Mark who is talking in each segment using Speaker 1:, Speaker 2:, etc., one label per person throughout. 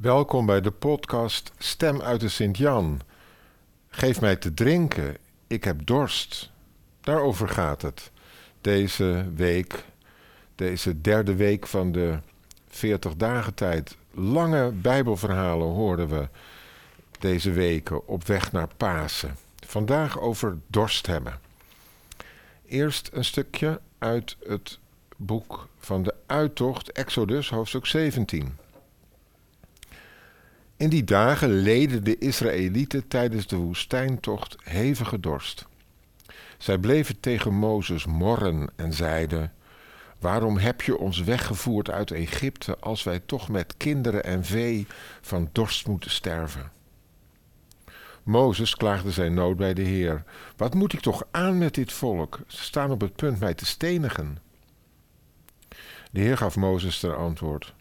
Speaker 1: Welkom bij de podcast Stem uit de Sint-Jan. Geef mij te drinken, ik heb dorst. Daarover gaat het. Deze week, deze derde week van de 40 dagen tijd. Lange Bijbelverhalen hoorden we deze weken op weg naar Pasen. Vandaag over dorst hebben. Eerst een stukje uit het boek van de uittocht, Exodus, hoofdstuk 17. In die dagen leden de Israëlieten tijdens de woestijntocht hevige dorst. Zij bleven tegen Mozes morren en zeiden: Waarom heb je ons weggevoerd uit Egypte als wij toch met kinderen en vee van dorst moeten sterven? Mozes klaagde zijn nood bij de Heer. Wat moet ik toch aan met dit volk? Ze staan op het punt mij te stenigen. De Heer gaf Mozes ter antwoord: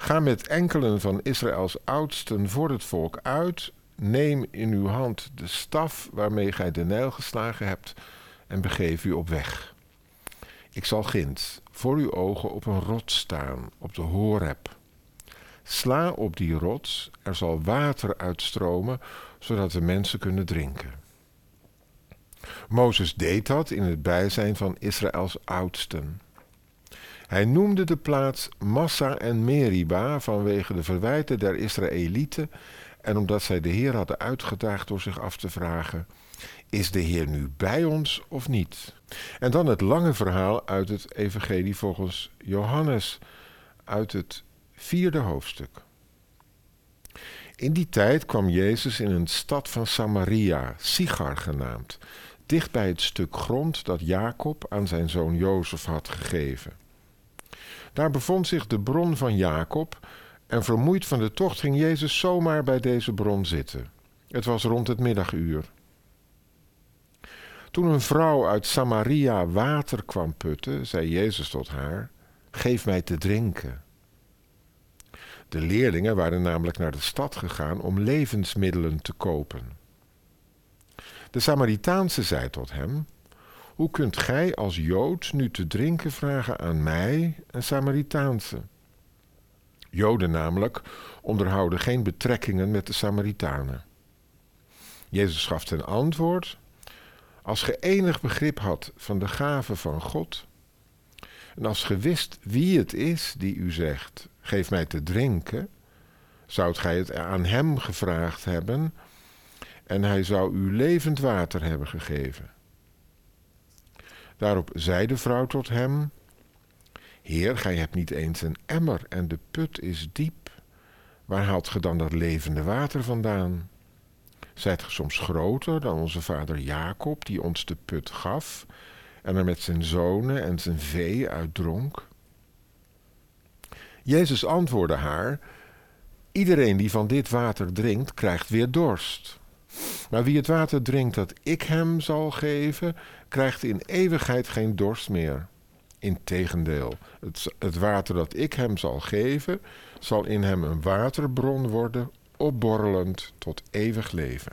Speaker 1: Ga met enkelen van Israëls oudsten voor het volk uit. Neem in uw hand de staf waarmee gij de Nijl geslagen hebt en begeef u op weg. Ik zal ginds voor uw ogen op een rots staan, op de Horeb. Sla op die rots, er zal water uitstromen, zodat de mensen kunnen drinken. Mozes deed dat in het bijzijn van Israëls oudsten. Hij noemde de plaats Massa en Meriba vanwege de verwijten der Israëlieten en omdat zij de Heer hadden uitgedaagd door zich af te vragen: Is de Heer nu bij ons of niet? En dan het lange verhaal uit het Evangelie volgens Johannes, uit het vierde hoofdstuk. In die tijd kwam Jezus in een stad van Samaria, Sigar genaamd, dicht bij het stuk grond dat Jacob aan zijn zoon Jozef had gegeven. Daar bevond zich de bron van Jacob en vermoeid van de tocht ging Jezus zomaar bij deze bron zitten. Het was rond het middaguur. Toen een vrouw uit Samaria water kwam putten, zei Jezus tot haar: Geef mij te drinken. De leerlingen waren namelijk naar de stad gegaan om levensmiddelen te kopen. De Samaritaanse zei tot hem: hoe kunt gij als Jood nu te drinken vragen aan mij, een Samaritaanse? Joden namelijk onderhouden geen betrekkingen met de Samaritanen. Jezus gaf ten antwoord: Als ge enig begrip had van de gave van God, en als ge wist wie het is die u zegt: Geef mij te drinken, zoudt gij het aan hem gevraagd hebben, en hij zou u levend water hebben gegeven. Daarop zei de vrouw tot hem: Heer, gij hebt niet eens een emmer en de put is diep. Waar haalt ge dan dat levende water vandaan? Zijt ge soms groter dan onze vader Jacob, die ons de put gaf en er met zijn zonen en zijn vee uit dronk? Jezus antwoordde haar: Iedereen die van dit water drinkt, krijgt weer dorst. Maar wie het water drinkt dat ik hem zal geven, krijgt in eeuwigheid geen dorst meer. Integendeel, het, het water dat ik hem zal geven, zal in hem een waterbron worden, opborrelend tot eeuwig leven.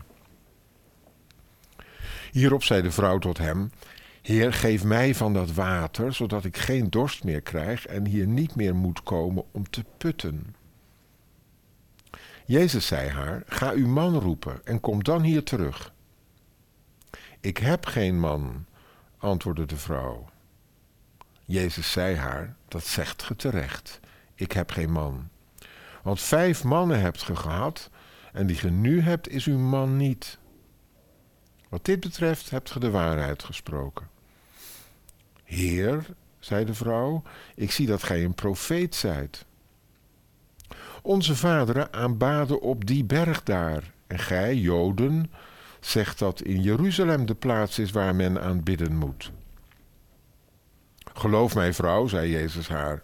Speaker 1: Hierop zei de vrouw tot hem: Heer, geef mij van dat water, zodat ik geen dorst meer krijg en hier niet meer moet komen om te putten. Jezus zei haar: Ga uw man roepen en kom dan hier terug. Ik heb geen man, antwoordde de vrouw. Jezus zei haar: Dat zegt ge terecht. Ik heb geen man. Want vijf mannen hebt ge gehad, en die ge nu hebt, is uw man niet. Wat dit betreft hebt ge de waarheid gesproken. Heer, zei de vrouw, ik zie dat gij een profeet zijt. Onze vaderen aanbaden op die berg daar. En gij, Joden, zegt dat in Jeruzalem de plaats is waar men aanbidden moet. Geloof mij, vrouw, zei Jezus haar.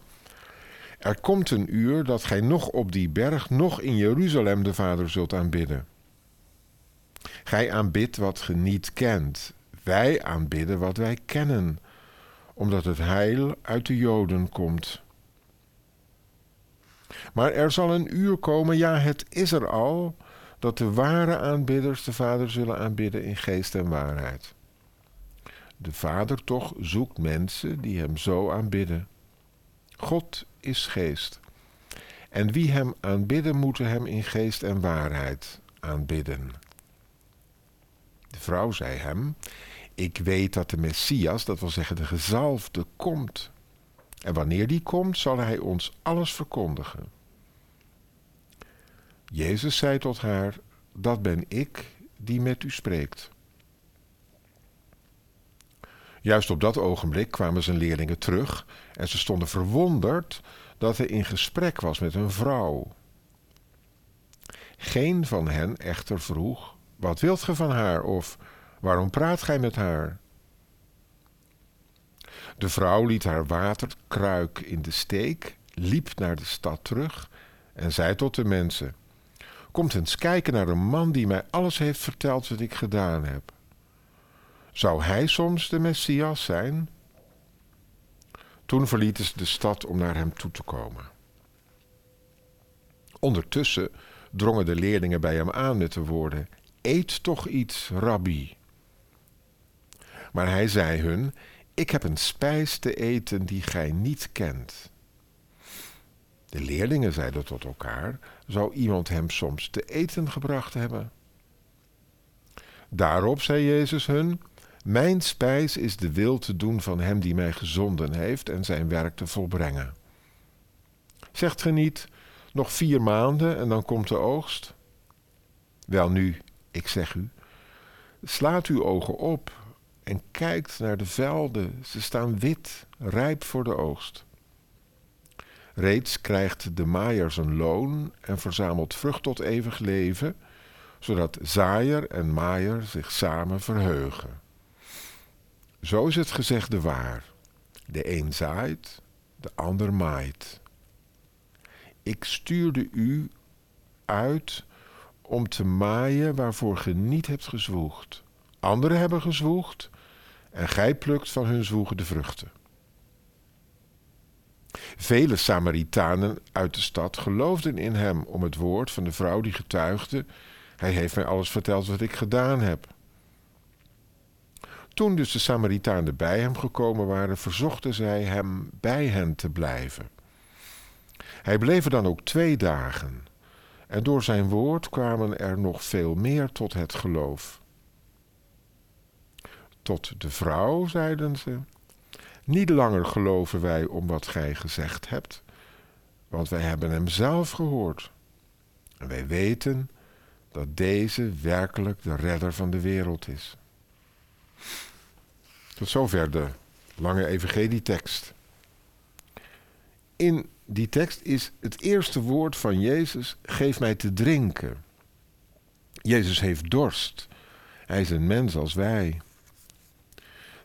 Speaker 1: Er komt een uur dat gij nog op die berg, nog in Jeruzalem de Vader zult aanbidden. Gij aanbidt wat ge niet kent. Wij aanbidden wat wij kennen, omdat het heil uit de Joden komt. Maar er zal een uur komen, ja, het is er al, dat de ware aanbidders de Vader zullen aanbidden in geest en waarheid. De Vader toch zoekt mensen die Hem zo aanbidden. God is geest. En wie hem aanbidden, moeten hem in geest en waarheid aanbidden. De vrouw zei hem: Ik weet dat de Messias, dat wil zeggen de gezalfde, komt. En wanneer die komt, zal hij ons alles verkondigen. Jezus zei tot haar: Dat ben ik die met u spreekt. Juist op dat ogenblik kwamen zijn leerlingen terug en ze stonden verwonderd dat hij in gesprek was met een vrouw. Geen van hen echter vroeg: Wat wilt ge van haar? of Waarom praat gij met haar? De vrouw liet haar waterkruik in de steek, liep naar de stad terug en zei tot de mensen: Komt eens kijken naar een man die mij alles heeft verteld wat ik gedaan heb. Zou hij soms de Messias zijn? Toen verlieten ze de stad om naar hem toe te komen. Ondertussen drongen de leerlingen bij hem aan met de woorden: Eet toch iets, rabbi. Maar hij zei hun: Ik heb een spijs te eten die gij niet kent. De leerlingen zeiden tot elkaar: Zou iemand hem soms te eten gebracht hebben? Daarop zei Jezus hun: Mijn spijs is de wil te doen van hem die mij gezonden heeft en zijn werk te volbrengen. Zegt ge niet: Nog vier maanden en dan komt de oogst? Welnu, ik zeg u: Slaat uw ogen op en kijkt naar de velden. Ze staan wit, rijp voor de oogst. Reeds krijgt de maaier zijn loon en verzamelt vrucht tot eeuwig leven, zodat zaaier en maaier zich samen verheugen. Zo is het gezegde waar. De een zaait, de ander maait. Ik stuurde u uit om te maaien waarvoor ge niet hebt gezwoegd. Anderen hebben gezwoegd en gij plukt van hun zwoegen de vruchten. Vele Samaritanen uit de stad geloofden in hem om het woord van de vrouw die getuigde: Hij heeft mij alles verteld wat ik gedaan heb. Toen dus de Samaritanen bij hem gekomen waren, verzochten zij hem bij hen te blijven. Hij bleef er dan ook twee dagen, en door zijn woord kwamen er nog veel meer tot het geloof. Tot de vrouw zeiden ze: Niet langer geloven wij om wat gij gezegd hebt, want wij hebben hem zelf gehoord. En wij weten dat deze werkelijk de redder van de wereld is. Tot zover de lange evangelietekst. In die tekst is het eerste woord van Jezus: geef mij te drinken. Jezus heeft dorst. Hij is een mens als wij.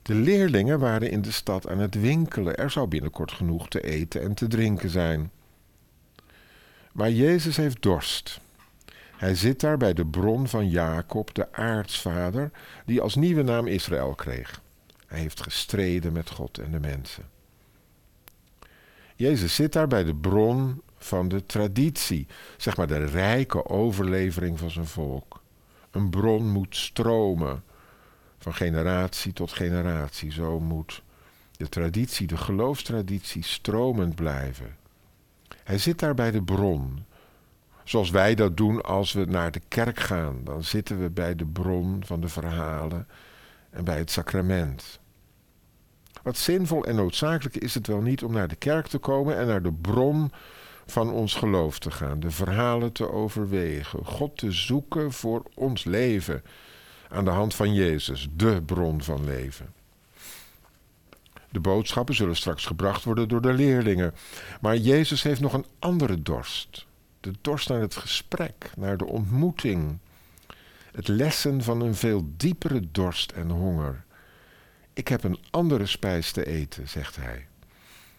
Speaker 1: De leerlingen waren in de stad aan het winkelen. Er zou binnenkort genoeg te eten en te drinken zijn. Maar Jezus heeft dorst. Hij zit daar bij de bron van Jacob, de aartsvader, die als nieuwe naam Israël kreeg. Hij heeft gestreden met God en de mensen. Jezus zit daar bij de bron van de traditie, zeg maar de rijke overlevering van zijn volk. Een bron moet stromen van generatie tot generatie. Zo moet de traditie, de geloofstraditie, stromend blijven. Hij zit daar bij de bron. Zoals wij dat doen als we naar de kerk gaan. Dan zitten we bij de bron van de verhalen en bij het sacrament. Wat zinvol en noodzakelijk is het wel niet om naar de kerk te komen en naar de bron van ons geloof te gaan, de verhalen te overwegen, God te zoeken voor ons leven aan de hand van Jezus, de bron van leven. De boodschappen zullen straks gebracht worden door de leerlingen, maar Jezus heeft nog een andere dorst. De dorst naar het gesprek, naar de ontmoeting. Het lessen van een veel diepere dorst en honger. Ik heb een andere spijs te eten, zegt hij.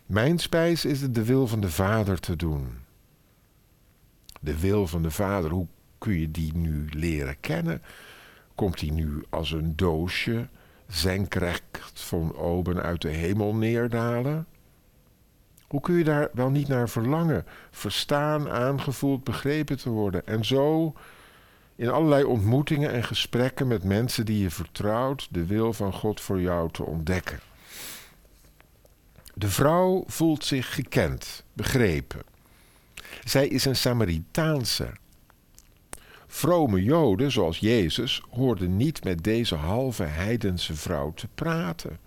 Speaker 1: Mijn spijs is het de wil van de Vader te doen. De wil van de Vader, hoe kun je die nu leren kennen? Komt die nu als een doosje, zenkrecht van oben uit de hemel neerdalen? Hoe kun je daar wel niet naar verlangen, verstaan, aangevoeld, begrepen te worden en zo in allerlei ontmoetingen en gesprekken met mensen die je vertrouwt, de wil van God voor jou te ontdekken. De vrouw voelt zich gekend, begrepen. Zij is een Samaritaanse. Vrome Joden, zoals Jezus, hoorden niet met deze halve heidense vrouw te praten.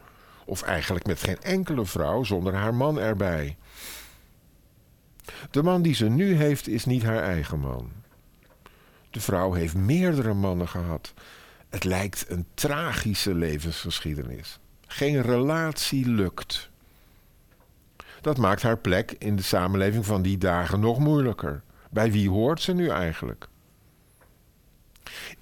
Speaker 1: Of eigenlijk met geen enkele vrouw zonder haar man erbij. De man die ze nu heeft, is niet haar eigen man. De vrouw heeft meerdere mannen gehad. Het lijkt een tragische levensgeschiedenis. Geen relatie lukt. Dat maakt haar plek in de samenleving van die dagen nog moeilijker. Bij wie hoort ze nu eigenlijk?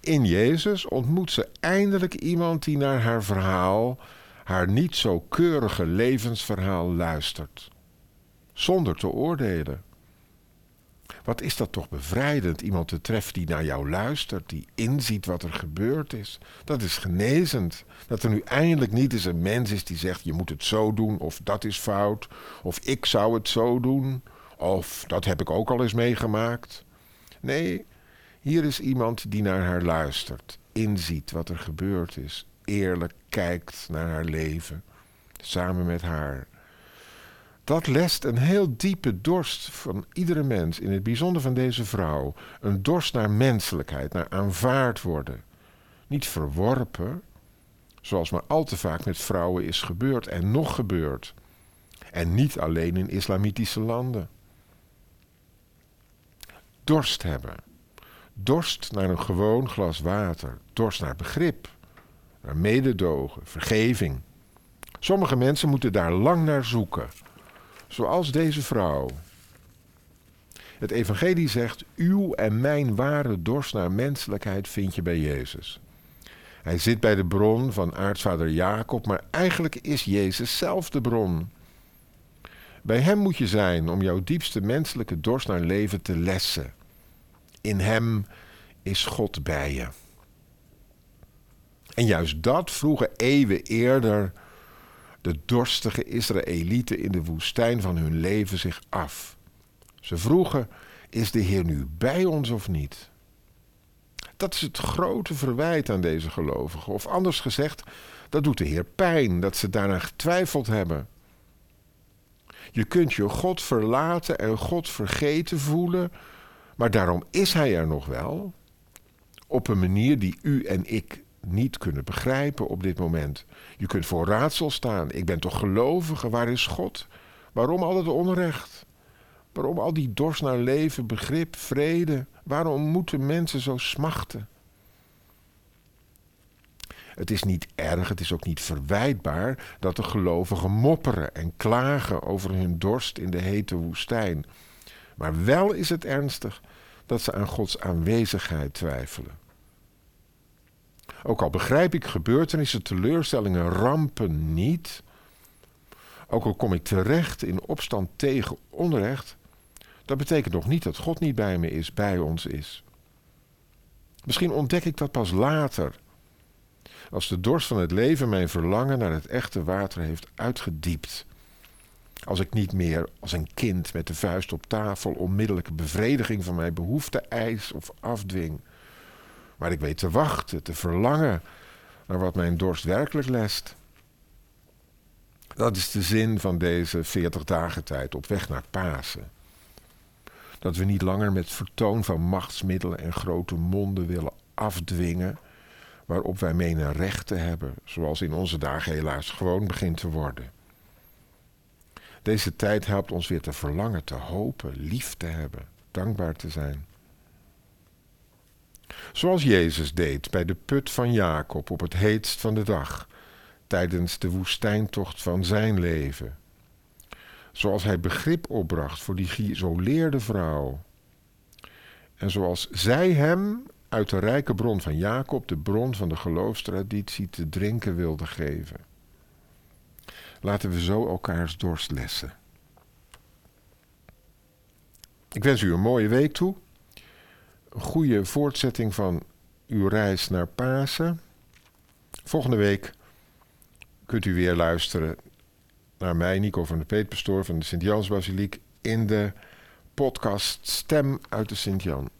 Speaker 1: In Jezus ontmoet ze eindelijk iemand die naar haar verhaal, haar niet zo keurige levensverhaal luistert, zonder te oordelen. Wat is dat toch bevrijdend, iemand te treffen die naar jou luistert, die inziet wat er gebeurd is. Dat is genezend. Dat er nu eindelijk niet eens een mens is die zegt: je moet het zo doen, of dat is fout, of ik zou het zo doen, of dat heb ik ook al eens meegemaakt. Nee, hier is iemand die naar haar luistert, inziet wat er gebeurd is, eerlijk kijkt naar haar leven, samen met haar. Dat lest een heel diepe dorst van iedere mens, in het bijzonder van deze vrouw. Een dorst naar menselijkheid, naar aanvaard worden. Niet verworpen, zoals maar al te vaak met vrouwen is gebeurd en nog gebeurt. En niet alleen in islamitische landen. Dorst hebben. Dorst naar een gewoon glas water. Dorst naar begrip. Naar mededogen, vergeving. Sommige mensen moeten daar lang naar zoeken. Zoals deze vrouw. Het evangelie zegt, uw en mijn ware dorst naar menselijkheid vind je bij Jezus. Hij zit bij de bron van aartsvader Jacob, maar eigenlijk is Jezus zelf de bron. Bij hem moet je zijn om jouw diepste menselijke dorst naar leven te lessen. In hem is God bij je. En juist dat vroegen eeuwen eerder de dorstige Israëlieten in de woestijn van hun leven zich af. Ze vroegen: Is de Heer nu bij ons of niet? Dat is het grote verwijt aan deze gelovigen. Of anders gezegd, dat doet de Heer pijn dat ze daarna getwijfeld hebben. Je kunt je God verlaten en God vergeten voelen, maar daarom is Hij er nog wel. Op een manier die u en ik niet kunnen begrijpen op dit moment. Je kunt voor raadsel staan. Ik ben toch gelovige? Waar is God? Waarom al het onrecht? Waarom al die dorst naar leven, begrip, vrede? Waarom moeten mensen zo smachten? Het is niet erg, het is ook niet verwijtbaar dat de gelovigen mopperen en klagen over hun dorst in de hete woestijn. Maar wel is het ernstig dat ze aan Gods aanwezigheid twijfelen. Ook al begrijp ik gebeurtenissen, teleurstellingen, rampen niet. Ook al kom ik terecht in opstand tegen onrecht. Dat betekent nog niet dat God niet bij me is, bij ons is. Misschien ontdek ik dat pas later. Als de dorst van het leven mijn verlangen naar het echte water heeft uitgediept. Als ik niet meer als een kind met de vuist op tafel onmiddellijke bevrediging van mijn behoefte eis of afdwing. Maar ik weet te wachten, te verlangen naar wat mijn dorst werkelijk lest. Dat is de zin van deze 40 dagen tijd op weg naar Pasen. Dat we niet langer met vertoon van machtsmiddelen en grote monden willen afdwingen waarop wij menen recht te hebben, zoals in onze dagen helaas gewoon begint te worden. Deze tijd helpt ons weer te verlangen, te hopen, lief te hebben, dankbaar te zijn. Zoals Jezus deed bij de put van Jacob op het heetst van de dag, tijdens de woestijntocht van zijn leven. Zoals hij begrip opbracht voor die geïsoleerde vrouw. En zoals zij hem uit de rijke bron van Jacob, de bron van de geloofstraditie, te drinken wilde geven. Laten we zo elkaars dorst lessen. Ik wens u een mooie week toe een goede voortzetting van uw reis naar Pasen. Volgende week kunt u weer luisteren naar mij, Nico van de Peetpastoor van de Sint-Jansbasiliek, in de podcast Stem uit de Sint-Jan.